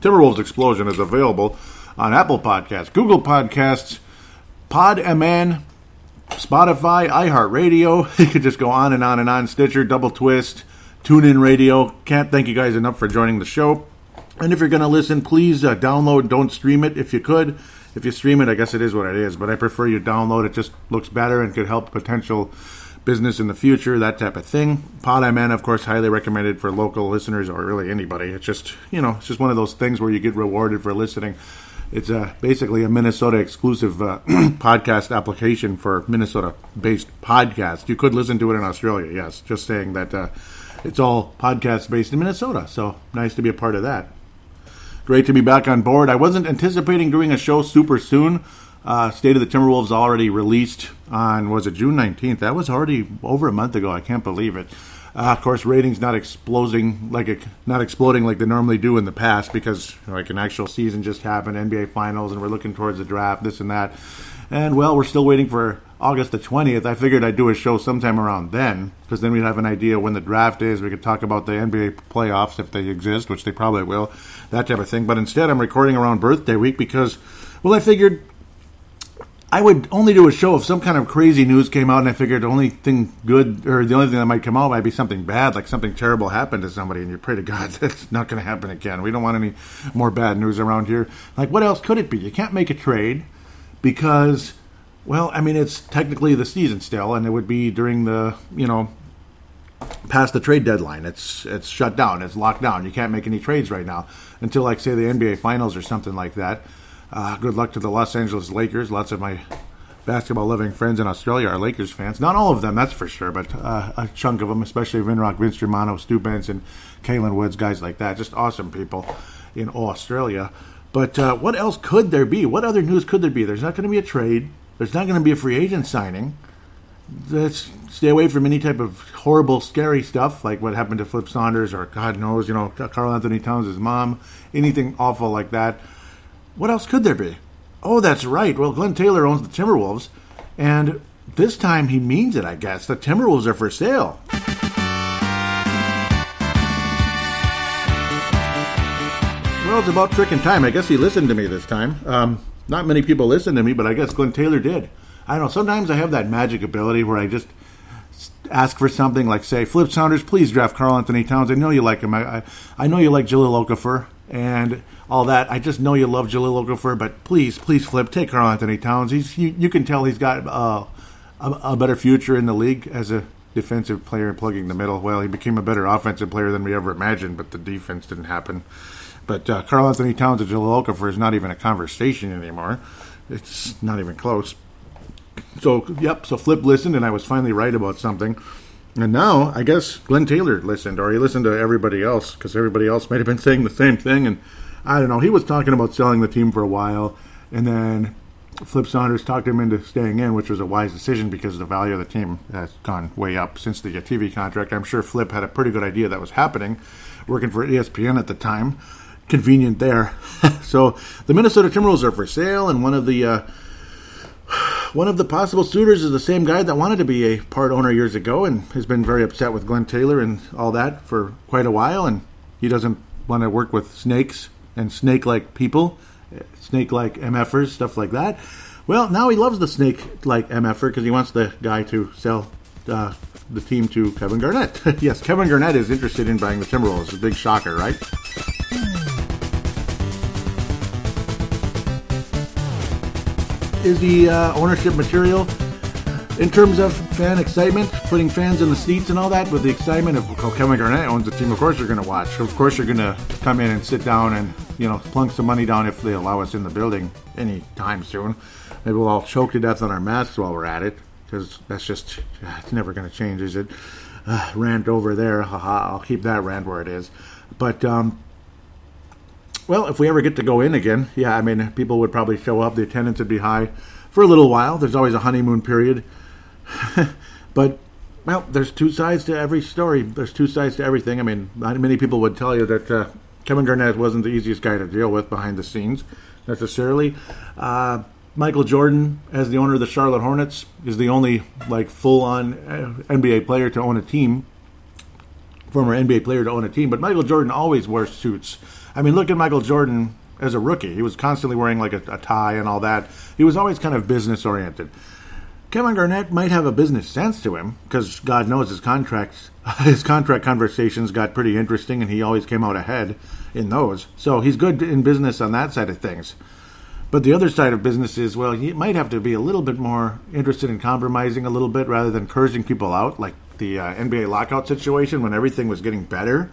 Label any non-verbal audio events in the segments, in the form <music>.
Timberwolves Explosion is available on Apple Podcasts, Google Podcasts, PodMN, Spotify, iHeartRadio. <laughs> You could just go on and on and on. Stitcher, Double Twist, TuneIn Radio. Can't thank you guys enough for joining the show. And if you're going to listen, please uh, download. Don't stream it if you could. If you stream it, I guess it is what it is. But I prefer you download. It just looks better and could help potential business in the future, that type of thing. PodMN, of course, highly recommended for local listeners or really anybody. It's just you know, it's just one of those things where you get rewarded for listening. It's a, basically a Minnesota exclusive uh, <clears throat> podcast application for Minnesota based podcasts. You could listen to it in Australia, yes. Just saying that uh, it's all podcast based in Minnesota. So nice to be a part of that. Great to be back on board. I wasn't anticipating doing a show super soon. Uh, State of the Timberwolves already released on was it June 19th? That was already over a month ago. I can't believe it. Uh, of course, ratings not exploding like a, not exploding like they normally do in the past because like an actual season just happened, NBA Finals, and we're looking towards the draft, this and that. And well, we're still waiting for August the 20th. I figured I'd do a show sometime around then because then we'd have an idea when the draft is. We could talk about the NBA playoffs if they exist, which they probably will, that type of thing. But instead, I'm recording around birthday week because, well, I figured I would only do a show if some kind of crazy news came out, and I figured the only thing good or the only thing that might come out might be something bad, like something terrible happened to somebody, and you pray to God <laughs> that's not going to happen again. We don't want any more bad news around here. Like, what else could it be? You can't make a trade because, well, I mean, it's technically the season still, and it would be during the, you know, past the trade deadline. It's it's shut down. It's locked down. You can't make any trades right now until, like, say, the NBA Finals or something like that. Uh, good luck to the Los Angeles Lakers. Lots of my basketball loving friends in Australia are Lakers fans. Not all of them, that's for sure, but uh, a chunk of them, especially Vinrock, Vince Germano, Stu Benson, Kalen Woods, guys like that. Just awesome people in Australia. But uh, what else could there be? What other news could there be? There's not going to be a trade. There's not going to be a free agent signing. Let's stay away from any type of horrible, scary stuff like what happened to Flip Saunders or God knows, you know, Karl-Anthony Towns' mom. Anything awful like that. What else could there be? Oh, that's right. Well, Glenn Taylor owns the Timberwolves, and this time he means it, I guess. The Timberwolves are for sale. Well, it's about freaking time. I guess he listened to me this time. Um, not many people listen to me, but I guess Glenn Taylor did. I don't know. Sometimes I have that magic ability where I just ask for something like, say, Flip Saunders, please draft Karl-Anthony Towns. I know you like him. I, I, I know you like Jahlil Okafor and all that. I just know you love Jahlil Okafor, but please, please flip. Take Karl-Anthony Towns. He's you, you can tell he's got uh, a, a, better future in the league as a defensive player plugging the middle. Well, he became a better offensive player than we ever imagined, but the defense didn't happen. But uh, Karl-Anthony Towns and Jahlil Okafor is not even a conversation anymore. It's not even close. So, yep, so Flip listened, and I was finally right about something. And now, I guess Glenn Taylor listened, or he listened to everybody else, because everybody else might have been saying the same thing. And I don't know, he was talking about selling the team for a while, and then Flip Saunders talked him into staying in, which was a wise decision because the value of the team has gone way up since the TV contract. I'm sure Flip had a pretty good idea that was happening, working for ESPN at the time. Convenient there. <laughs> so the Minnesota Timberwolves are for sale, and one of the uh, one of the possible suitors is the same guy that wanted to be a part owner years ago and has been very upset with Glenn Taylor and all that for quite a while. And he doesn't want to work with snakes and snake like people, snake like MFers, stuff like that. Well, now he loves the snake like MFer because he wants the guy to sell uh, the team to Kevin Garnett. <laughs> yes, Kevin Garnett is interested in buying the Timberwolves. A big shocker, right? is the uh, ownership material in terms of fan excitement, putting fans in the seats and all that, with the excitement of oh, Kevin Garnett owns the team, of course you're going to watch. Of course you're going to come in and sit down and, you know, plunk some money down if they allow us in the building anytime soon. Maybe we'll all choke to death on our masks while we're at it, because that's just, it's never going to change, is it? Uh, rant over there, haha, I'll keep that rant where it is. But, um, well, if we ever get to go in again, yeah, I mean, people would probably show up. The attendance would be high for a little while. There's always a honeymoon period. <laughs> but, well, there's two sides to every story. There's two sides to everything. I mean, not many people would tell you that uh, Kevin Garnett wasn't the easiest guy to deal with behind the scenes, necessarily. Uh, Michael Jordan, as the owner of the Charlotte Hornets, is the only like full-on uh, NBA player to own a team, former NBA player to own a team. But Michael Jordan always wore suits. I mean, look at Michael Jordan as a rookie. He was constantly wearing like a, a tie and all that. He was always kind of business oriented. Kevin Garnett might have a business sense to him because God knows his contracts, <laughs> his contract conversations got pretty interesting, and he always came out ahead in those. So he's good in business on that side of things. But the other side of business is, well, he might have to be a little bit more interested in compromising a little bit rather than cursing people out, like the uh, NBA lockout situation when everything was getting better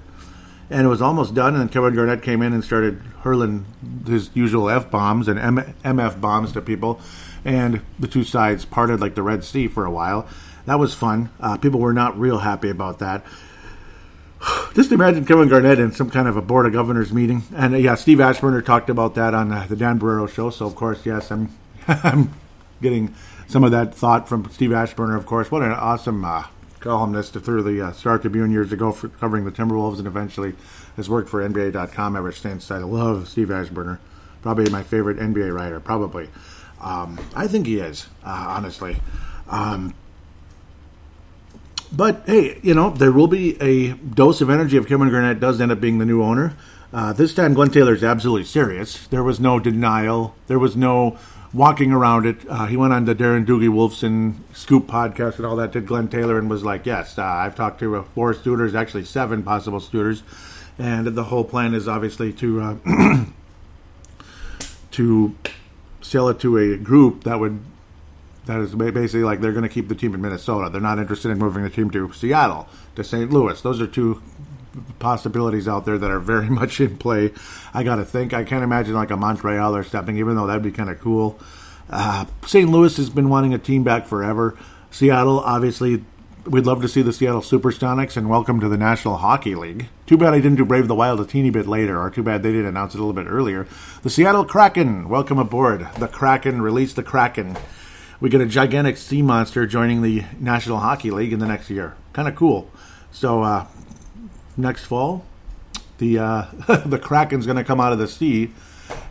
and it was almost done. And then Kevin Garnett came in and started hurling his usual f bombs and M- mf bombs to people, and the two sides parted like the Red Sea for a while. That was fun. Uh, people were not real happy about that. <sighs> Just imagine Kevin Garnett in some kind of a board of governors meeting, and uh, yeah, Steve Aschburner talked about that on uh, the Dan Barreiro show. So of course, yes, I'm <laughs> I'm getting some of that thought from Steve Aschburner. Of course, what an awesome uh, columnist through the uh, Star Tribune years ago for covering the Timberwolves and eventually has worked for NBA.com ever since. I love Steve Aschburner. Probably my favorite NBA writer, probably. Um, I think he is, uh, honestly. Um, but hey, you know, there will be a dose of energy if Kevin Garnett does end up being the new owner. Uh, this time, Glenn Taylor is absolutely serious. There was no denial. There was no walking around it. Uh, he went on the Darren Doogie Wolfson Scoop podcast and all that. Did Glenn Taylor and was like, "Yes, uh, I've talked to uh, four suitors, actually seven possible suitors, and the whole plan is obviously to uh, <clears throat> to sell it to a group that would." That is basically like they're going to keep the team in Minnesota. They're not interested in moving the team to Seattle, to St. Louis. Those are two possibilities out there that are very <laughs> much in play. I got to think. I can't imagine like a Montreal or something, even though that'd be kind of cool. Uh, St. Louis has been wanting a team back forever. Seattle, obviously, we'd love to see the Seattle Supersonics and welcome to the National Hockey League. Too bad I didn't do Brave the Wild a teeny bit later, or too bad they didn't announce it a little bit earlier. The Seattle Kraken, welcome aboard. The Kraken, release the Kraken. We get a gigantic sea monster joining the National Hockey League in the next year. Kind of cool. So, uh, next fall, the uh, <laughs> the Kraken's going to come out of the sea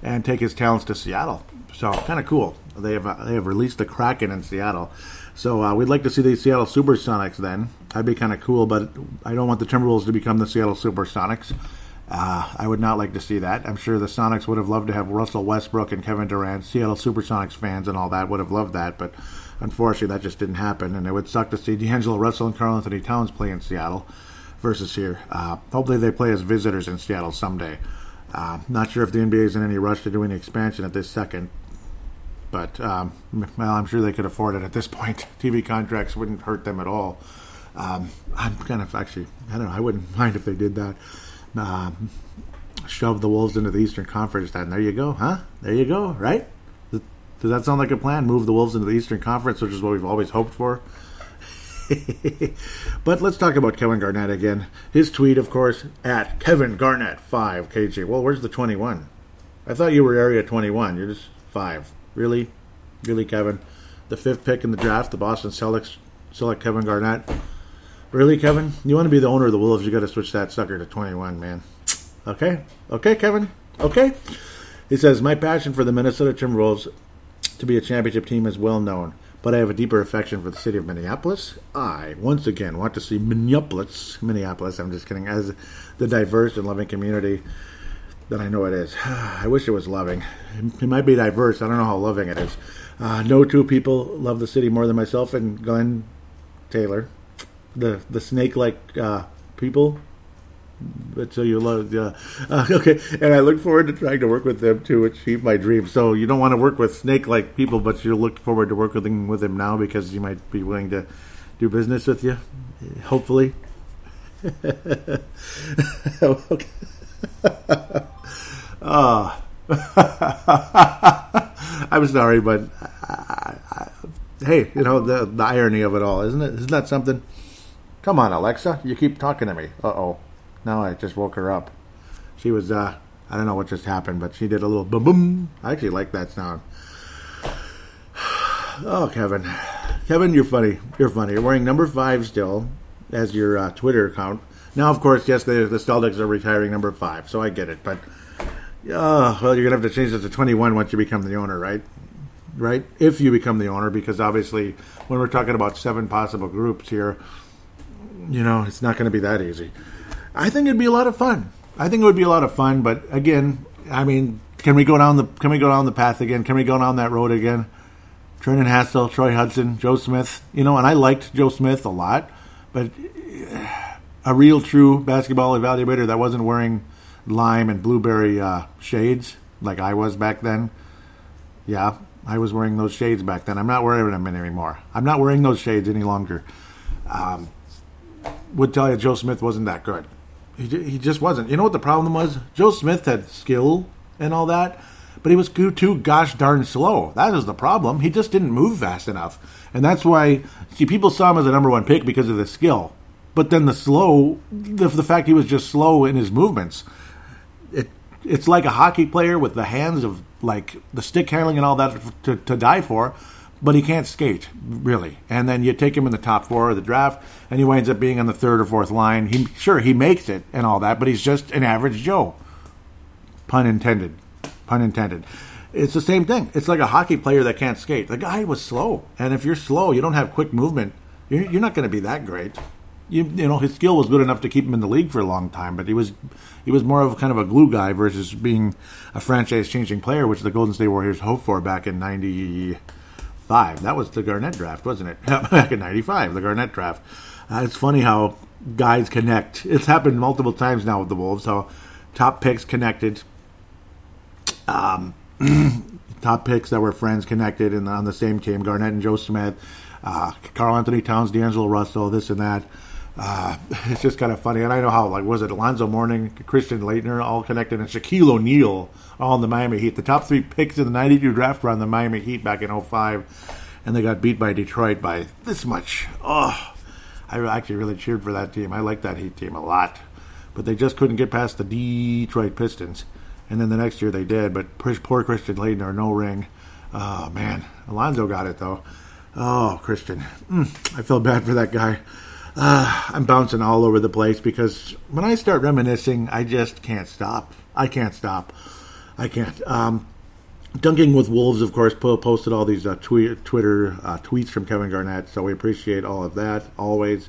and take his talents to Seattle. So kind of cool. They have uh, they have released the Kraken in Seattle. So uh, we'd like to see the Seattle Supersonics then. That'd be kind of cool, but I don't want the Timberwolves to become the Seattle Supersonics. Uh, I would not like to see that. I'm sure the Sonics would have loved to have Russell Westbrook and Kevin Durant. Seattle Supersonics fans and all that would have loved that, but unfortunately that just didn't happen. And it would suck to see D'Angelo Russell and Karl-Anthony Towns play in Seattle versus here. Uh, hopefully, they play as visitors in Seattle someday. Uh, not sure if the NBA is in any rush to do any expansion at this second, but um, well, I'm sure they could afford it at this point. <laughs> TV contracts wouldn't hurt them at all. Um, I'm kind of actually, I don't know, I wouldn't <laughs> mind if they did that. Um, shove the Wolves into the Eastern Conference, and there you go, huh? There you go, right? Does that sound like a plan? Move the Wolves into the Eastern Conference, which is what we've always hoped for. <laughs> but let's talk about Kevin Garnett again. His tweet, of course, at Kevin Garnett 5 KG. Well, where's the 21? I thought you were area 21. You're just 5. Really? Really, Kevin? The fifth pick in the draft, the Boston Celtics select Kevin Garnett. Really, Kevin? You want to be the owner of the Wolves, you got to switch that sucker to 21, man. Okay? Okay, Kevin? Okay? He says, My passion for the Minnesota Timberwolves to be a championship team is well known but I have a deeper affection for the city of Minneapolis. I, once again, want to see Minneapolis, Minneapolis, I'm just kidding, as the diverse and loving community that I know it is. <sighs> I wish it was loving. It might be diverse. I don't know how loving it is. Uh, no two people love the city more than myself and Glenn Taylor. The the snake like uh, people but so you love yeah. Uh, <laughs> okay. And i look forward to trying to work with them to achieve my dream. So you don't want to work with snake like people but you look forward to working with him now because he might be willing to do business with you hopefully. <laughs> Okay. oh. <laughs> i'm sorry but I, I, hey you know the, the irony of it all isn't it? Isn't that something? Come on alexa. You keep talking to me. Uh-oh now I just woke her up. She was uh, I don't know what just happened, but she did a little boom boom. I actually like that sound. <sighs> Oh, Kevin. Kevin, you're funny. You're funny. You're wearing number five still as your uh, Twitter account. Now, of course, yes, the, the Celtics are retiring number five, so I get it. But, uh, well, you're going to have to change it to 21 once you become the owner, right? Right? If you become the owner, because obviously, when we're talking about seven possible groups here, you know, it's not going to be that easy. I think it'd be a lot of fun. I think it would be a lot of fun, but again, I mean, can we go down the can we go down the path again? Can we go down that road again? Trenton Hassell, Troy Hudson, Joe Smith, you know, and I liked Joe Smith a lot, but a real true basketball evaluator that wasn't wearing lime and blueberry uh, shades like I was back then. Yeah, I was wearing those shades back then. I'm not wearing them anymore. I'm not wearing those shades any longer. Um, would tell you Joe Smith wasn't that good. He, he just wasn't. You know what the problem was? Joe Smith had skill and all that, but he was too gosh darn slow. That is the problem. He just didn't move fast enough. And that's why, see, people saw him as a number one pick because of the skill. But then the slow, the, the fact he was just slow in his movements, it it's like a hockey player with the hands of like the stick handling and all that to, to die for but he can't skate really. And then you take him in the top four of the draft, and he winds up being on the third or fourth line. He sure he makes it and all that, but he's just an average Joe. Pun intended. Pun intended. It's the same thing. It's like a hockey player that can't skate. The guy was slow, and if you're slow, you don't have quick movement. You're, you're not going to be that great. You, you know his skill was good enough to keep him in the league for a long time, but he was he was more of kind of a glue guy versus being a franchise changing player, which the Golden State Warriors hoped for back in ninety five. That was the Garnett draft, wasn't it? <laughs> Back in '95, the Garnett draft. Uh, it's funny how guys connect. It's happened multiple times now with the Wolves. How top picks connected. Um, <clears throat> top picks that were friends connected and on the same team. Garnett and Joe Smith, uh, Karl-Anthony Towns, D'Angelo Russell, this and that. Uh, <laughs> it's just kind of funny, and I know how like was it Alonzo Mourning, Christian Laettner, all connected, and Shaquille O'Neal all in the Miami Heat. The top three picks in the '92 draft were on the Miami Heat back in 05, and they got beat by Detroit by this much. Oh, I actually really cheered for that team. I like that Heat team a lot, but they just couldn't get past the Detroit Pistons. And then the next year they did, but poor Christian Laettner, no ring. Oh man, Alonzo got it though. Oh, Christian, mm, I feel bad for that guy uh, I'm bouncing all over the place because when I start reminiscing, I just can't stop. I can't stop. I can't. Um, Dunking with Wolves, of course, posted all these uh, Twitter uh, tweets from Kevin Garnett, so we appreciate all of that always.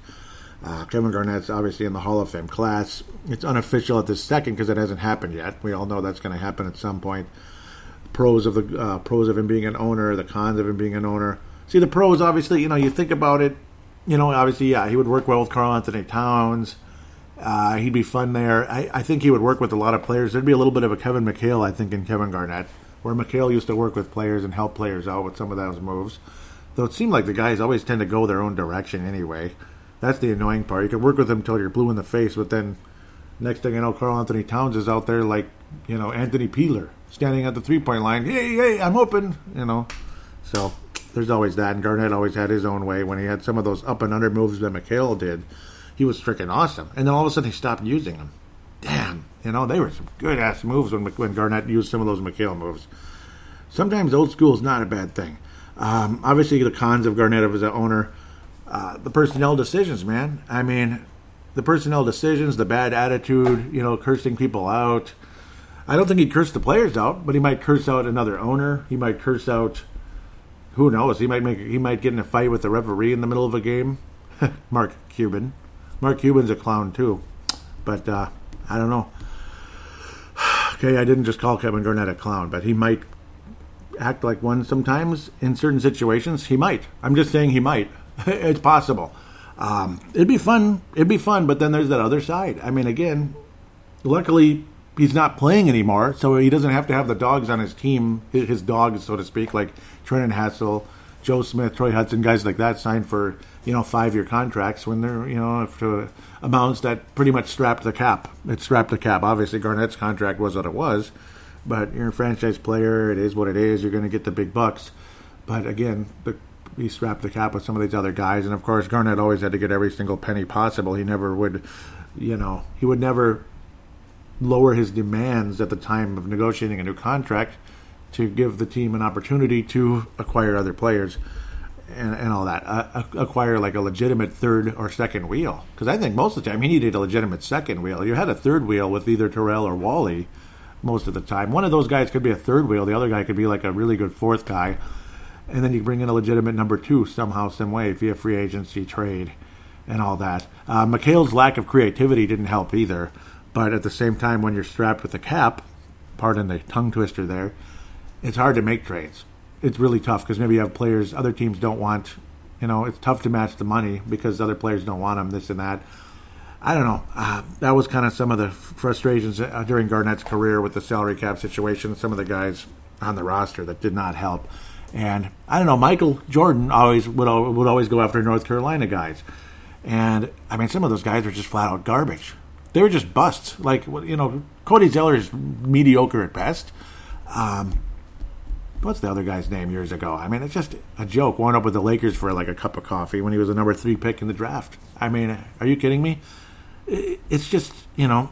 Uh, Kevin Garnett's obviously in the Hall of Fame class. It's unofficial at this second because it hasn't happened yet. We all know that's going to happen at some point. Pros of the uh, pros of him being an owner, the cons of him being an owner. See, the pros, obviously, you know, you think about it you know, obviously, yeah, he would work well with Karl-Anthony Towns. Uh, he'd be fun there. I, I, think he would work with a lot of players. There'd be a little bit of a Kevin McHale, I think, in Kevin Garnett, where McHale used to work with players and help players out with some of those moves. Though it seemed like the guys always tend to go their own direction anyway. That's the annoying part. You can work with them until you're blue in the face, but then next thing you know, Karl-Anthony Towns is out there like, you know, Anthony Peeler, standing at the three point line. Hey, hey, I'm open, you know. So there's always that. And Garnett always had his own way. When he had some of those up and under moves that McHale did, he was freaking awesome. And then all of a sudden he stopped using them. Damn, you know they were some good ass moves when when Garnett used some of those McHale moves. Sometimes old school is not a bad thing. Um, obviously, the cons of Garnett as an owner, uh, the personnel decisions, man. I mean, the personnel decisions, the bad attitude, you know, cursing people out. I don't think he'd curse the players out, but he might curse out another owner. He might curse out who knows? He might make he might get in a fight with the referee in the middle of a game. <laughs> Mark Cuban. Mark Cuban's a clown too, but uh, I don't know. <sighs> okay, I didn't just call Kevin Garnett a clown, but he might act like one sometimes in certain situations. He might. I'm just saying he might. <laughs> it's possible. Um, it'd be fun. It'd be fun, but then there's that other side. I mean, again, luckily he's not playing anymore, so he doesn't have to have the dogs on his team, his dogs, so to speak, like Trenton Hassell, Joe Smith, Troy Hudson, guys like that signed for you know five year contracts when they're you know for uh, amounts that pretty much strapped the cap. It strapped the cap. Obviously, Garnett's contract was what it was, but you're a franchise player. It is what it is. You're going to get the big bucks. But again, the he strapped the cap with some of these other guys, and of course Garnett always had to get every single penny possible. He never would, you know, he would never lower his demands at the time of negotiating a new contract to give the team an opportunity to acquire other players and, and all that. Uh, acquire like a legitimate third or second wheel. Because I think most of the time he needed a legitimate second wheel. You had a third wheel with either Latrell or Wally most of the time. One of those guys could be a third wheel, the other guy could be like a really good fourth guy. And then you bring in a legitimate number two somehow, some way via free agency trade and all that. Uh, McHale's lack of creativity didn't help either. But at the same time, when you're strapped with a cap, pardon the tongue twister there, it's hard to make trades. It's really tough because maybe you have players other teams don't want. You know, it's tough to match the money because other players don't want them. This and that. I don't know. Uh, that was kind of some of the frustrations uh, during Garnett's career with the salary cap situation. Some of the guys on the roster that did not help. And I don't know. Michael Jordan always would would always go after North Carolina guys. And I mean, some of those guys were just flat out garbage. They were just busts. Like you know, Cody Zeller is mediocre at best. Um, what's the other guy's name years ago? I mean, it's just a joke. Wound up with the Lakers for like a cup of coffee when he was a number three pick in the draft. I mean, are you kidding me? It's just you know,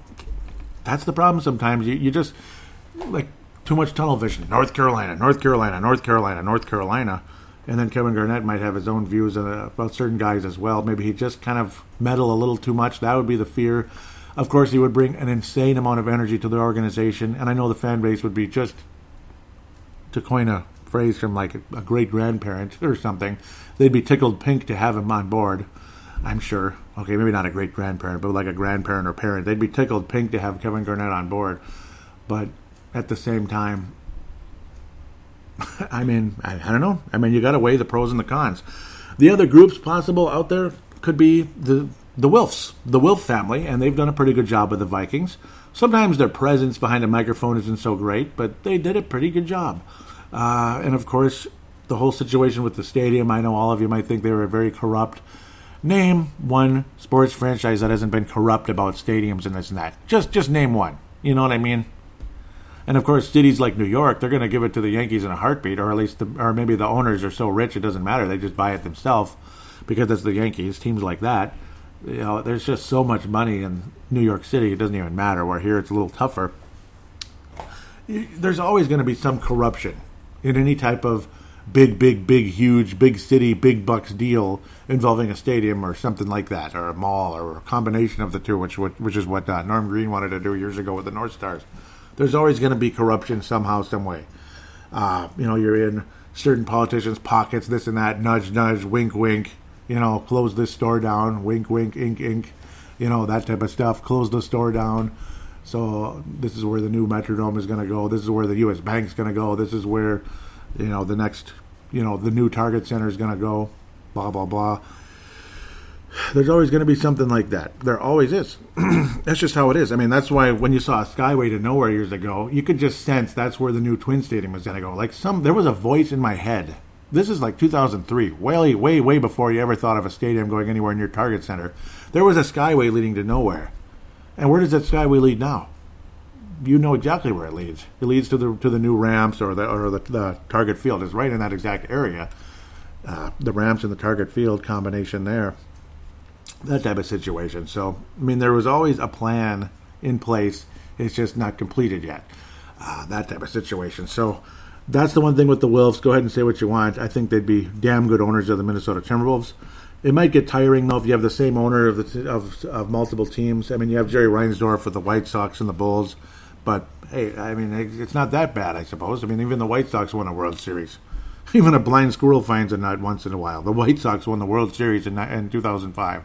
that's the problem. Sometimes you, you just like too much tunnel vision. North Carolina, North Carolina, North Carolina, North Carolina. And then Kevin Garnett might have his own views about certain guys as well. Maybe he just kind of meddle a little too much. That would be the fear. Of course, he would bring an insane amount of energy to the organization, and I know the fan base would be just to coin a phrase from like a, great grandparent or something, they'd be tickled pink to have him on board. I'm sure. Okay, maybe not a great grandparent, but like a grandparent or parent, they'd be tickled pink to have Kevin Garnett on board. But at the same time, <laughs> I mean, I, I don't know. I mean, you got to weigh the pros and the cons. The other groups possible out there could be the the Wilfs, the Wilf family, and they've done a pretty good job with the Vikings. Sometimes their presence behind a microphone isn't so great, but they did a pretty good job. Uh, and of course, the whole situation with the stadium. I know all of you might think they were very corrupt. Name one sports franchise that hasn't been corrupt about stadiums and this and that. Just just name one. You know what I mean? And of course, cities like New York, they're going to give it to the Yankees in a heartbeat, or at least, the, or maybe the owners are so rich it doesn't matter. They just buy it themselves because it's the Yankees. Teams like that, you know, there's just so much money in New York City, it doesn't even matter. Where here it's a little tougher. There's always going to be some corruption in any type of big, big, big, huge, big city, big bucks deal involving a stadium or something like that, or a mall, or a combination of the two, which which is what uh, Norm Green wanted to do years ago with the North Stars. There's always going to be corruption somehow, some way. Uh, you know, you're in certain politicians' pockets, this and that, nudge, nudge, wink, wink. You know, close this store down, wink, wink, ink, ink. You know that type of stuff. Close the store down so this is where the new Metrodome is going to go. This is where the U.S. Bank is going to go. This is where, you know, the next, you know, the new Target Center is going to go. Blah blah blah. There's always going to be something like that. There always is. <clears throat> that's just how it is. I mean, that's why when you saw Skyway to Nowhere years ago, you could just sense that's where the new Twin Stadium was going to go. Like some, there was a voice in my head. This is like 2003, way, way, way before you ever thought of a stadium going anywhere near Target Center. There was a Skyway leading to nowhere and where does that Skyway lead now? You know exactly where it leads. It leads to the to the new ramps or the or the, the target field. It's right in that exact area. Uh, the ramps and the target field combination there. That type of situation. So I mean, there was always a plan in place. It's just not completed yet. Uh, that type of situation. So that's the one thing with the Wolves. Go ahead and say what you want. I think they'd be damn good owners of the Minnesota Timberwolves. It might get tiring though if you have the same owner of the of, of multiple teams. I mean, you have Jerry Reinsdorf with the White Sox and the Bulls, but hey, I mean, it's not that bad, I suppose. I mean, even the White Sox won a World Series. <laughs> Even a blind squirrel finds a nut once in a while. The White Sox won the World Series in, in 2005.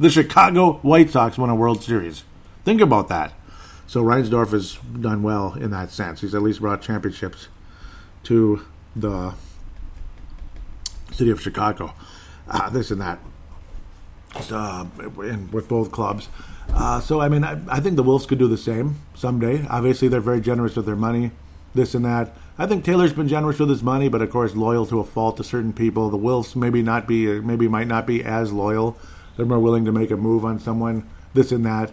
The Chicago White Sox won a World Series. Think about that. So Reinsdorf has done well in that sense. He's at least brought championships to the city of Chicago uh, this and that, uh, in, with both clubs. Uh, so, I mean, I, I, think the Wolves could do the same someday. Obviously, they're very generous with their money, this and that. I think Taylor's been generous with his money, but of course, loyal to a fault to certain people. The Wolves maybe not be, maybe might not be as loyal. They're more willing to make a move on someone, this and that.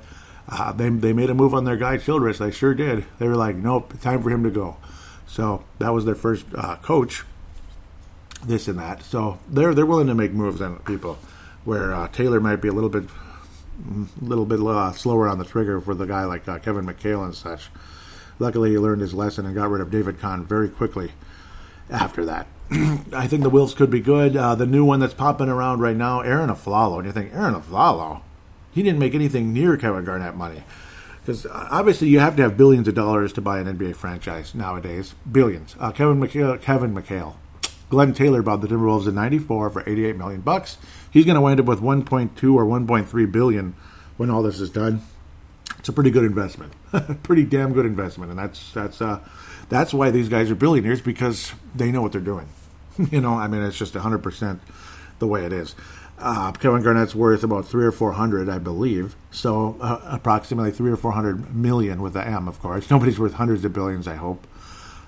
Uh, they they made a move on their guy Childress. They sure did. They were like, nope, time for him to go. So that was their first uh, coach this and that. So they're they're willing to make moves on people where uh, Taylor might be a little bit a little bit uh, slower on the trigger for the guy like uh, Kevin McHale and such. Luckily, he learned his lesson and got rid of David Kahn very quickly after that. <clears throat> I think the Wolves could be good. Uh, the new one that's popping around right now, Arron Afflalo. And you think, Arron Afflalo? He didn't make anything near Kevin Garnett money. Because uh, obviously you have to have billions of dollars to buy an NBA franchise nowadays. Billions. Uh, Kevin McHale, Kevin McHale. Glenn Taylor bought the Timberwolves in 94 for 88 million bucks. He's going to wind up with 1.2 or 1.3 billion when all this is done. It's a pretty good investment. <laughs> pretty damn good investment. And that's that's uh, that's why these guys are billionaires because they know what they're doing. <laughs> you know, I mean, it's just 100% the way it is. Uh, Kevin Garnett's worth about three or four hundred, I believe. So uh, approximately three or four hundred million with the M, of course. Nobody's worth hundreds of billions, I hope.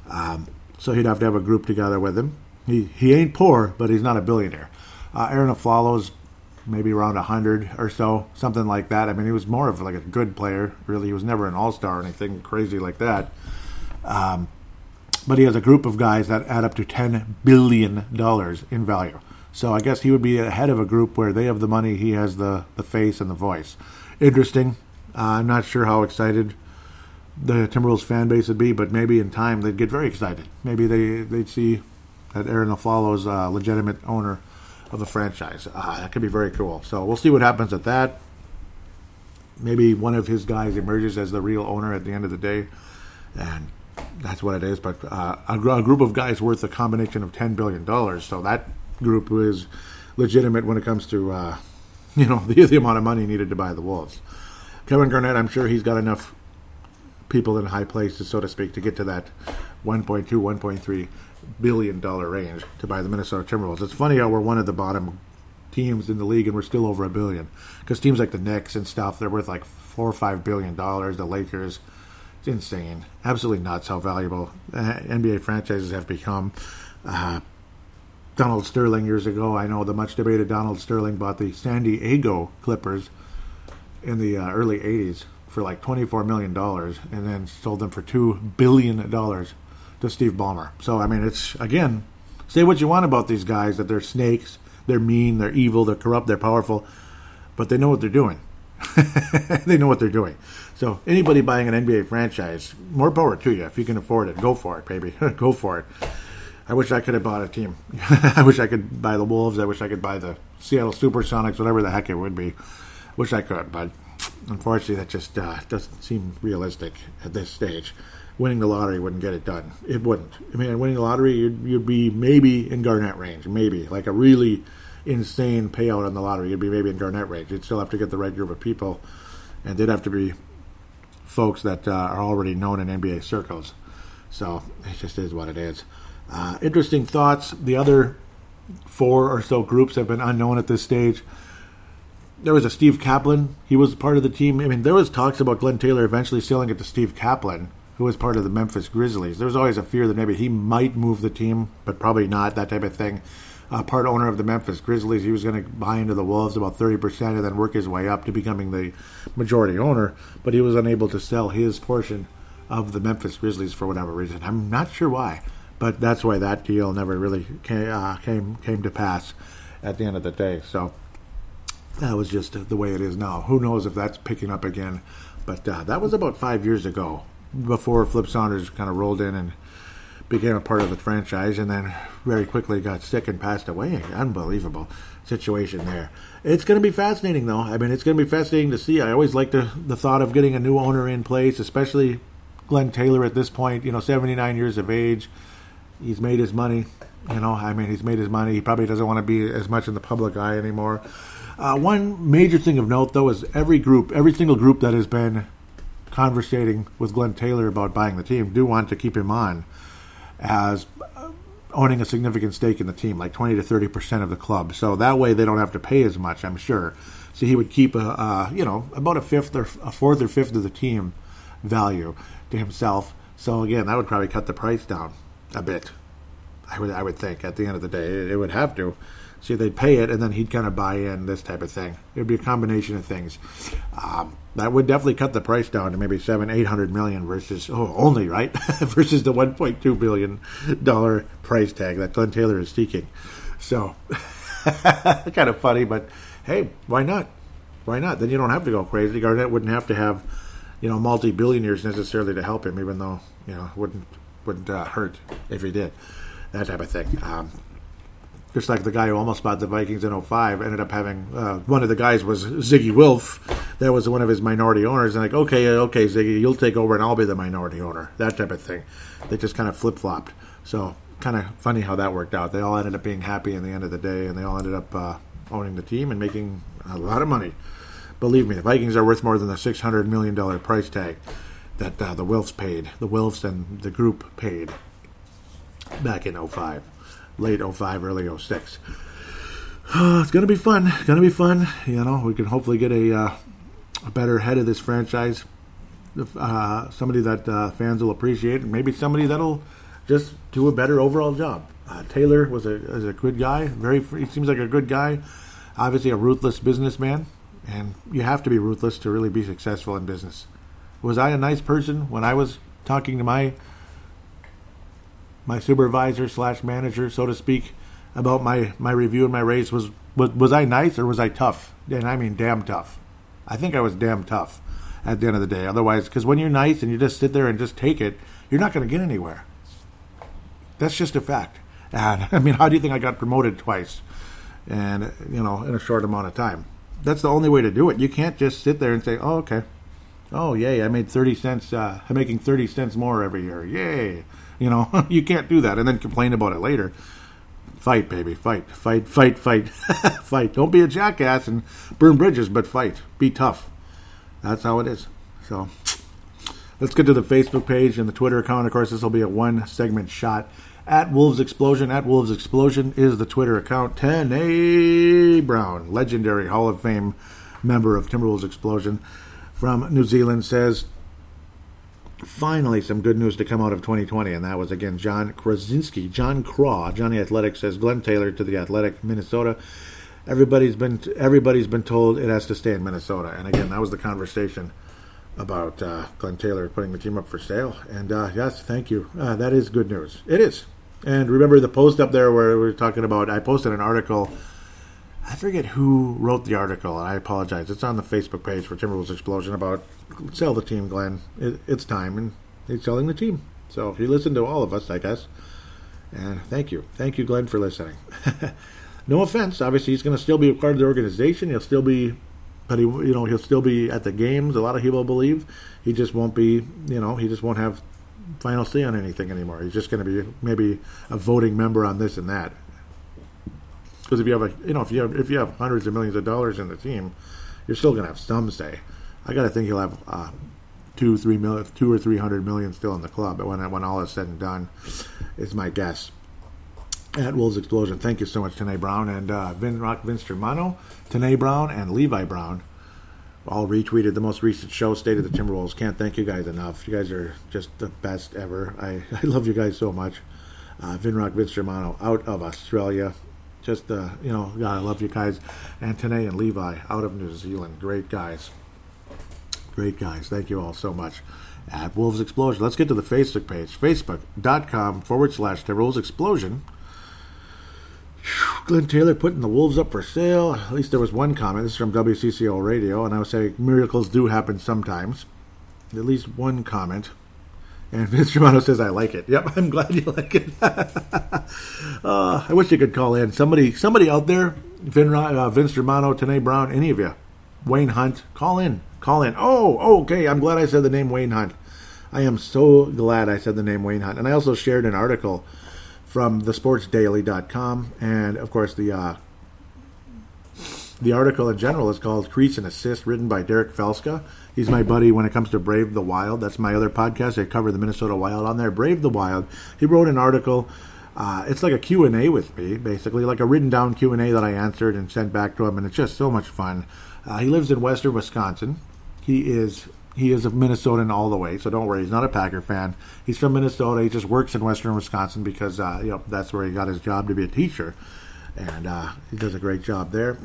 Um, so he'd have to have a group together with him. He he ain't poor, but he's not a billionaire. Uh, Arron Afflalo's maybe around a hundred or so, something like that. I mean, he was more of like a good player. Really, he was never an all star or anything crazy like that. Um, but he has a group of guys that add up to ten billion dollars in value. So I guess he would be ahead of a group where they have the money, he has the the face and the voice. Interesting. Uh, I'm not sure how excited the Timberwolves fan base would be, but maybe in time they'd get very excited. Maybe they they'd see that Arron Afflalo's a legitimate owner of the franchise. Uh, that could be very cool. So we'll see what happens at that. Maybe one of his guys emerges as the real owner at the end of the day, and that's what it is. But uh, a, a, group of guys worth a combination of ten billion dollars. So that group is legitimate when it comes to uh, <laughs> you know the, the amount of money needed to buy the Wolves. Kevin Garnett, I'm sure he's got enough people in high places, so to speak, to get to that 1.2, 1.3 billion dollar range to buy the Minnesota Timberwolves. It's funny how we're one of the bottom teams in the league and we're still over a billion because teams like the Knicks and stuff they're worth like four or five billion dollars. The Lakers it's insane. Absolutely nuts how valuable NBA franchises have become. Uh, Donald Sterling years ago, I know the much debated Donald Sterling bought the San Diego Clippers in the uh, early 80s for like $24 million and then sold them for $2 billion to Steve Ballmer. So, I mean, it's, again, say what you want about these guys that they're snakes, they're mean, they're evil, they're corrupt, they're powerful, but they know what they're doing. <laughs> they know what they're doing. So anybody buying an NBA franchise, more power to you. If you can afford it, go for it, baby. <laughs> go for it. I wish I could have bought a team. <laughs> I wish I could buy the Wolves. I wish I could buy the Seattle Supersonics, whatever the heck it would be. Wish I could, but unfortunately, that just uh, doesn't seem realistic at this stage. Winning the lottery wouldn't get it done. It wouldn't. I mean, winning the lottery, you'd, you'd be maybe in Garnett range, maybe like a really insane payout on the lottery. You'd be maybe in Garnett range. You'd still have to get the right group of people, and they'd have to be folks that uh, are already known in NBA circles. So it just is what it is. Uh, interesting thoughts. The other four or so groups have been unknown at this stage. There was a Steve Kaplan. He was part of the team. I mean, there was talks about Glenn Taylor eventually selling it to Steve Kaplan, who was part of the Memphis Grizzlies. There was always a fear that maybe he might move the team, but probably not. That type of thing uh, part owner of the Memphis Grizzlies. He was going to buy into the Wolves about 30% and then work his way up to becoming the majority owner, but he was unable to sell his portion of the Memphis Grizzlies for whatever reason. I'm not sure why, but that's why that deal never really came uh, came, came to pass at the end of the day. So that was just the way it is now. Who knows if that's picking up again? But uh, that was about five years ago, before Flip Saunders kind of rolled in and became a part of the franchise and then very quickly got sick and passed away. Unbelievable situation there. It's going to be fascinating, though. I mean, it's going to be fascinating to see. I always like the, the thought of getting a new owner in place, especially Glenn Taylor at this point, you know, 79 years of age. He's made his money. You know, I mean, he's made his money. He probably doesn't want to be as much in the public eye anymore. Uh, one major thing of note, though, is every group, every single group that has been conversating with Glenn Taylor about buying the team do want to keep him on as owning a significant stake in the team, like 20 to 30 percent of the club. So that way they don't have to pay as much, I'm sure. So he would keep a, you know about a fifth or a fourth or fifth of the team value to himself. So again, that would probably cut the price down a bit. I would I would think at the end of the day it, it would have to. See, they'd pay it, and then he'd kind of buy in this type of thing. It'd be a combination of things. Um, that would definitely cut the price down to maybe seven, eight hundred million versus oh, only right <laughs> versus the one point two billion dollar price tag that Glenn Taylor is seeking. So, <laughs> kind of funny, but hey, why not? Why not? Then you don't have to go crazy. Garnett wouldn't have to have, you know, multi billionaires necessarily to help him, even though you know wouldn't wouldn't uh, hurt if he did that type of thing. Um, just like the guy who almost bought the Vikings in 05 ended up having uh, one of the guys was Ziggy Wilf. That was one of his minority owners. And like, okay, okay, Ziggy, you'll take over and I'll be the minority owner. That type of thing. They just kind of flip flopped. So kind of funny how that worked out. They all ended up being happy in the end of the day, and they all ended up uh, owning the team and making a lot of money. Believe me, the Vikings are worth more than the six hundred million dollar price tag that uh, the Wilfs paid. The Wilfs and the group paid back in 05 late 05, early 06. Uh, <sighs> it's going to be fun. It's going to be fun. You know, we can hopefully get a, uh, a better head of this franchise. Uh, somebody that uh, fans will appreciate, and maybe somebody that'll just do a better overall job. Uh, Taylor was a, was a good guy. Very, he seems like a good guy. Obviously, a ruthless businessman, and you have to be ruthless to really be successful in business. Was I a nice person when I was talking to my my supervisor slash manager, so to speak, about my, my review and my raise was, was was I nice or was I tough? And I mean damn tough. I think I was damn tough at the end of the day. Otherwise, because when you're nice and you just sit there and just take it, you're not going to get anywhere. That's just a fact. And <laughs> I mean, how do you think I got promoted twice? And you know, in a short amount of time. That's the only way to do it. You can't just sit there and say, "Oh, okay, oh yay, I made thirty cents. Uh, I'm making thirty cents more every year. Yay!" You know, <laughs> you can't do that and then complain about it later. Fight, baby, fight, fight, fight, fight, <laughs> fight. Don't be a jackass and burn bridges, but fight. Be tough. That's how it is. So let's get to the Facebook page and the Twitter account. Of course, this will be a one segment shot. At Wolves Explosion, at Wolves Explosion is the Twitter account. Tanae Brown, legendary Hall of Fame member of Timberwolves Explosion from New Zealand, says finally some good news to come out of 2020, and that was again Jon Krawczynski, John Craw, Johnny Athletic says Glenn Taylor to the Athletic, Minnesota. Everybody's been everybody's been told it has to stay in Minnesota, and again that was the conversation about uh, Glenn Taylor putting the team up for sale. And uh, yes, thank you. Uh, that is good news. It is. And remember the post up there where we were talking about. I posted an article. I forget who wrote the article, and I apologize. It's on the Facebook page for Timberwolves Explosion about sell the team, Glenn. It, it's time, and he's selling the team. So he listened to all of us, I guess. And thank you, thank you, Glenn, for listening. <laughs> no offense. Obviously, he's going to still be a part of the organization. He'll still be, but he, you know, he'll still be at the games. A lot of people believe he just won't be. You know, he just won't have final say on anything anymore. He's just going to be maybe a voting member on this and that. Because if you have a, you know, if you have if you have hundreds of millions of dollars in the team, you're still going to have some say. I got to think he'll have uh, two, three million, two or three hundred million still in the club. But when when all is said and done, is my guess. At Wolves Explosion, thank you so much, Tanae Brown and uh, Vin Rock Vince Germano, Tanae Brown and Levi Brown. All retweeted the most recent show, State of the Timberwolves. Can't thank you guys enough. You guys are just the best ever. I, <laughs> I love you guys so much. Uh, Vinrock Vince Germano out of Australia. Just, uh, you know, God, I love you guys. And Tanae and Levi out of New Zealand. Great guys. Great guys. Thank you all so much. At Wolves Explosion. Let's get to the Facebook page. Facebook.com forward slash The Wolves Explosion. Glenn Taylor putting the Wolves up for sale. At least there was one comment. This is from WCCO Radio, and I would say miracles do happen sometimes. At least one comment. And <laughs> Vince Romano says, I like it. Yep, <laughs> I'm glad you like it. <laughs> uh, I wish you could call in. Somebody somebody out there, Vin, uh, Vince Romano, Tanae Brown, any of you, Wayne Hunt, call in. Call in. Oh, oh, okay. I'm glad I said the name Wayne Hunt. I am so glad I said the name Wayne Hunt. And I also shared an article from thesportsdaily.com. And of course, the uh, the article in general is called Crease and Assist, written by Derek Felska. He's my buddy when it comes to Brave the Wild. That's my other podcast. I cover the Minnesota Wild on there. Brave the Wild. He wrote an article. Uh, it's like a Q&A with me, basically, like a written down Q&A that I answered and sent back to him, and it's just so much fun. Uh, he lives in western Wisconsin, he is he is a Minnesotan all the way, so don't worry. He's not a Packer fan. He's from Minnesota. He just works in Western Wisconsin because uh, you know that's where he got his job to be a teacher, and uh, he does a great job there.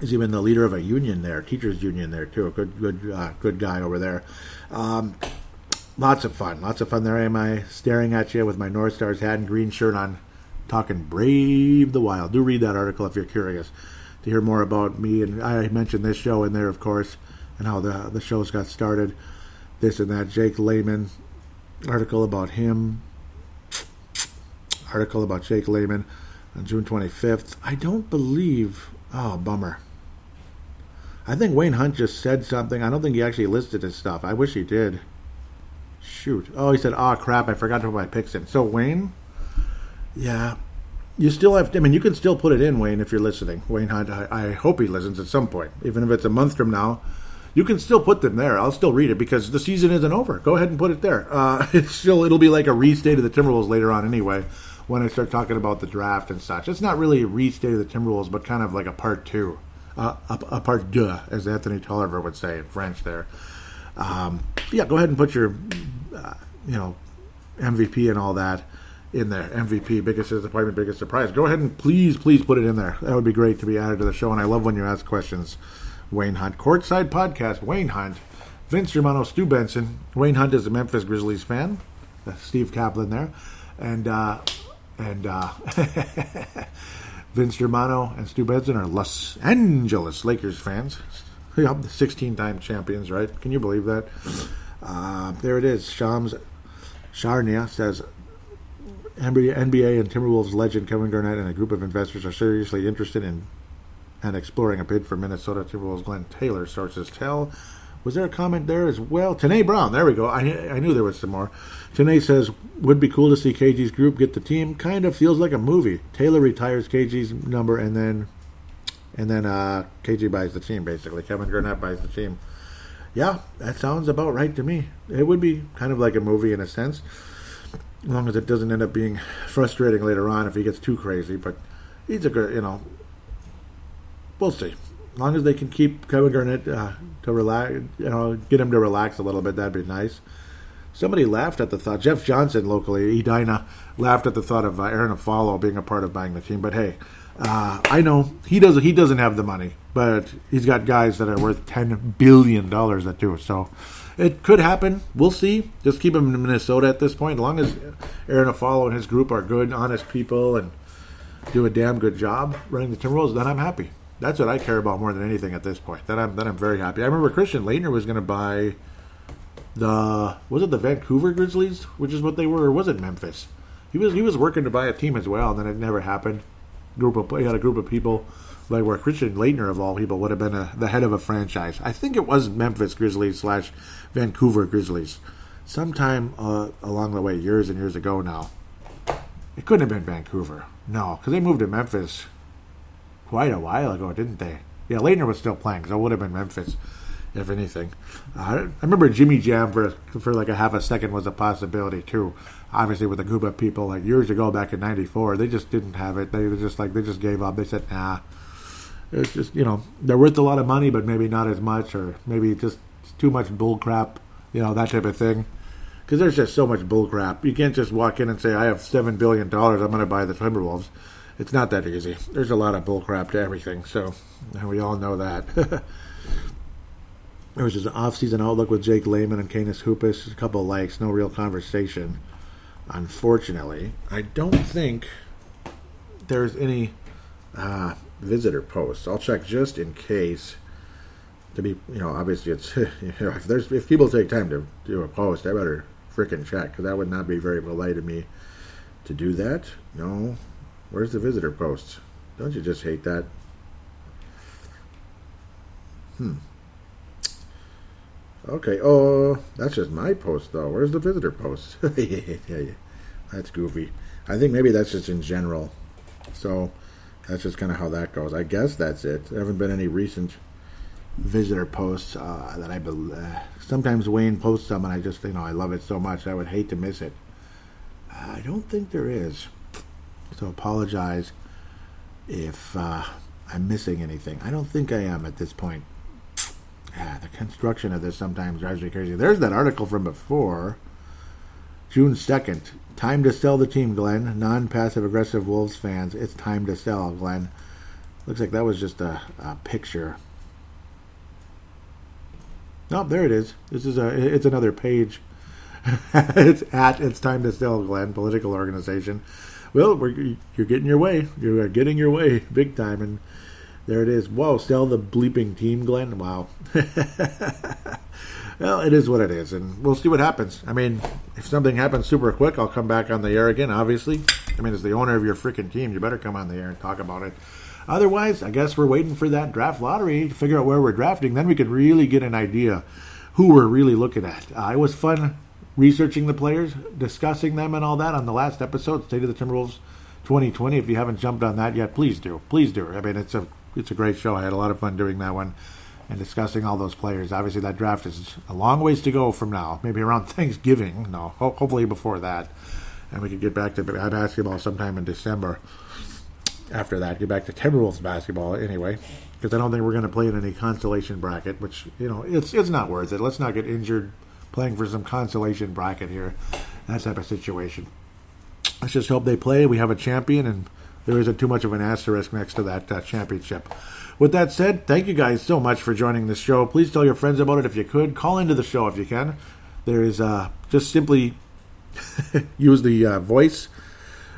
He's even the leader of a union there, teachers union there too. Good, good, uh, good guy over there. Um, lots of fun, lots of fun. There am I staring at you with my North Stars hat and green shirt on, talking brave the wild. Do read that article if you're curious. to hear more about me. And I mentioned this show in there, of course, and how the the shows got started, this and that. Jake Layman article about him. Article about Jake Layman on June 25th. I don't believe. Oh, bummer. I think Wayne Hunt just said something. I don't think he actually listed his stuff. I wish he did. Shoot. Oh, he said, oh, crap. I forgot to put my picks in. So, Wayne, yeah, you still have to, I mean, you can still put it in, Wayne, if you're listening. Wayne Hunt, I, I hope he listens at some point. Even if it's a month from now, you can still put them there. I'll still read it because the season isn't over. Go ahead and put it there. Uh, <laughs> it's still, it'll be like a restate of the Timberwolves later on anyway when I start talking about the draft and such. It's not really a restate of the Timberwolves, but kind of like a part two, uh, a, a, part deux, as Anthony Tolliver would say in French there. Um, yeah, go ahead and put your, uh, you know, MVP and all that in there. MVP, biggest disappointment, biggest surprise. Go ahead and please, please put it in there. That would be great to be added to the show. And I love when you ask questions. Wayne Hunt, Courtside Podcast, Wayne Hunt, Vince Germano, Stu Benson. Wayne Hunt is a Memphis Grizzlies fan. That's Steve Kaplan there. And, uh, and, uh, <laughs> Vince Germano and Stu Benson are Los Angeles Lakers fans. <laughs> Yep, 16 time champions, right? Can you believe that? Uh, there it is. Shams Charania says NBA and Timberwolves legend Kevin Garnett and a group of investors are seriously interested in and exploring a bid for Minnesota Timberwolves Glenn Taylor, sources tell. Was there a comment there as well? Tanae Brown, there we go. I, I knew there was some more. Tanae says, would be cool to see KG's group get the team. Kind of feels like a movie. Taylor retires KG's number and then and then uh, KG buys the team, basically. Kevin Garnett buys the team. Yeah, that sounds about right to me. It would be kind of like a movie in a sense, as long as it doesn't end up being frustrating later on if he gets too crazy. But he's a good, you know, we'll see. As long as they can keep Kevin Garnett uh, to relax, you know, get him to relax a little bit, that'd be nice. Somebody laughed at the thought. Jeff Johnson, locally, Edina, laughed at the thought of uh, Arron Afflalo being a part of buying the team. But hey, uh, I know he doesn't. He doesn't have the money, but he's got guys that are worth ten billion dollars that do. So it could happen. We'll see. Just keep him in Minnesota at this point. As long as Arron Afflalo and his group are good, honest people and do a damn good job running the Timberwolves, then I'm happy. That's what I care about more than anything at this point. That I'm then I'm very happy. I remember Christian Laettner was going to buy the was it the Vancouver Grizzlies, which is what they were, or was it Memphis? He was he was working to buy a team as well, and then it never happened group of he had a group of people like where Christian Laettner of all people would have been a, the head of a franchise. I think it was Memphis Grizzlies slash Vancouver Grizzlies, sometime uh, along the way, years and years ago. Now, it couldn't have been Vancouver, no, because they moved to Memphis quite a while ago, didn't they? Yeah, Laettner was still playing, so it would have been Memphis, if anything. Uh, I remember Jimmy Jam for for like a half a second was a possibility too obviously with the of people like years ago back in '94, they just didn't have it. They just like they just gave up. They said, "Nah." It's just you know they're worth a lot of money, but maybe not as much, or maybe just too much bull crap. You know that type of thing. Because there's just so much bull crap. You can't just walk in and say, "I have seven billion dollars. I'm going to buy the Timberwolves." It's not that easy. There's a lot of bullcrap to everything. So we all know that. <laughs> There was just an off-season outlook with Jake Layman and Canis Hoopus. A couple likes, no real conversation. Unfortunately, I don't think there's any uh, visitor posts. I'll check just in case. To be, you know, obviously it's <laughs> you know, if there's if people take time to do a post, I better freaking check because that would not be very polite of me to do that. No, where's the visitor post? Don't you just hate that? Hmm. Okay. Oh, that's just my post though. Where's the visitor post? <laughs> yeah, yeah, that's goofy. I think maybe that's just in general. So that's just kind of how that goes. I guess that's it. There haven't been any recent visitor posts uh, that I believe. Uh, sometimes Wayne posts some, and I just you know I love it so much I would hate to miss it. I don't think there is. So apologize if uh, I'm missing anything. I don't think I am at this point. Yeah, the construction of this sometimes drives me crazy. There's that article from before, June 2nd. Time to sell the team, Glenn. Non passive aggressive Wolves fans, it's time to sell, Glenn. Looks like that was just a, a picture. Oh, there it is. This is a. It's another page. <laughs> it's at. It's time to sell, Glenn. Political organization. Well, you're getting your way. You're getting your way big time, and There it is. Whoa, sell the bleeping team, Glenn. Wow. <laughs> well, it is what it is, and we'll see what happens. I mean, if something happens super quick, I'll come back on the air again, obviously. I mean, as the owner of your freaking team, you better come on the air and talk about it. Otherwise, I guess we're waiting for that draft lottery to figure out where we're drafting. Then we can really get an idea who we're really looking at. Uh, it was fun researching the players, discussing them, and all that on the last episode, State of the Timberwolves 2020. If you haven't jumped on that yet, please do. Please do. I mean, it's a it's a great show. I had a lot of fun doing that one and discussing all those players. Obviously, that draft is a long ways to go from now. Maybe around <laughs> Thanksgiving. No, ho- hopefully before that, and we could get back to uh, basketball sometime in December. After that, get back to Timberwolves basketball anyway, because I don't think we're going to play in any consolation bracket. Which you know, it's it's not worth it. Let's not get injured playing for some consolation bracket here. That type of situation. Let's just hope they play. We have a champion, and there isn't too much of an asterisk next to that uh, championship. With that said, thank you guys so much for joining the show. Please tell your friends about it if you could. Call into the show if you can. There is uh, just simply <laughs> use the uh, voice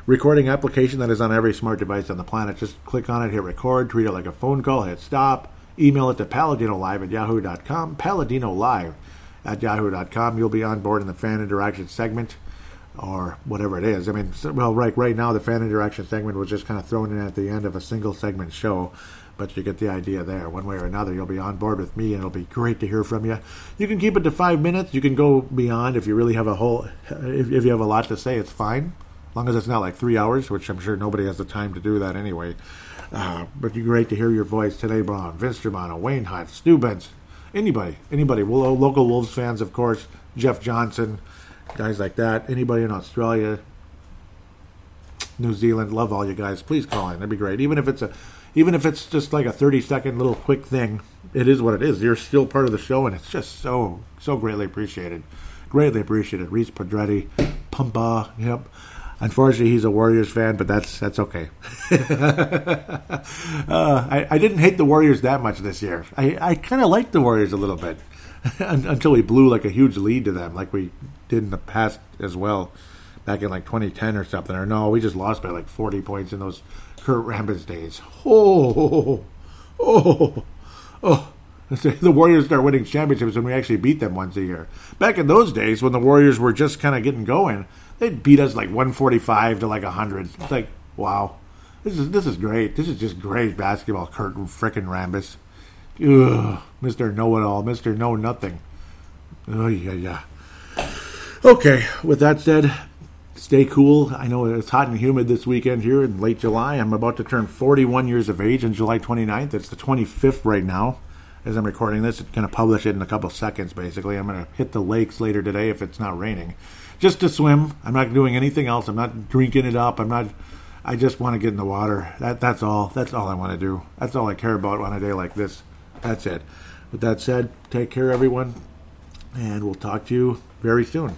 recording application that is on every smart device on the planet. Just click on it, hit record, treat it like a phone call, hit stop, email it to paladinolive at yahoo.com, paladinolive at yahoo.com. You'll be on board in the fan interaction segment or whatever it is. I mean, well, right right now the fan interaction segment was just kind of thrown in at the end of a single segment show, but you get the idea there. One way or another, you'll be on board with me, and it'll be great to hear from you. You can keep it to five minutes. You can go beyond if you really have a whole. If, if you have a lot to say, it's fine, as long as it's not like three hours, which I'm sure nobody has the time to do that anyway. Uh, but you're great to hear your voice today, Braun, Vince Germano, Wayne Hunt, Stu Benson, anybody, anybody. Well, uh, local Wolves fans, of course, Jeff Johnson guys like that. Anybody in Australia, New Zealand, love all you guys. Please call in. That'd be great. Even if it's a, even if it's just like a thirty second little quick thing, it is what it is. You're still part of the show, and it's just so so greatly appreciated. Greatly appreciated. Reese Padretti, Pumpa. Yep. Unfortunately, he's a Warriors fan, but that's that's okay. <laughs> uh, I, I didn't hate the Warriors that much this year. I, I kind of liked the Warriors a little bit <laughs> until we blew like a huge lead to them, like we did in the past as well, back in like 2010 or something. Or no, we just lost by like 40 points in those Kurt Rambis days. Oh, oh, oh. <laughs> The Warriors start winning championships and we actually beat them once a year. Back in those days, when the Warriors were just kind of getting going, they'd beat us like 145 to like 100. It's like, wow, this is this is great. This is just great basketball. Kurt frickin' Rambis. Ugh, Mr. Know It All, Mr. Know Nothing. Oh, yeah, yeah. Okay, with that said, stay cool. I know it's hot and humid this weekend here in late July. I'm about to turn 41 years of age on July 29th. It's the 25th right now as I'm recording this. It's going to publish it in a couple seconds, basically. I'm going to hit the lakes later today if it's not raining. Just to swim. I'm not doing anything else. I'm not drinking it up. I'm not. I just want to get in the water. That that's all. That's all I want to do. That's all I care about on a day like this. That's it. With that said, take care, everyone, and we'll talk to you very soon.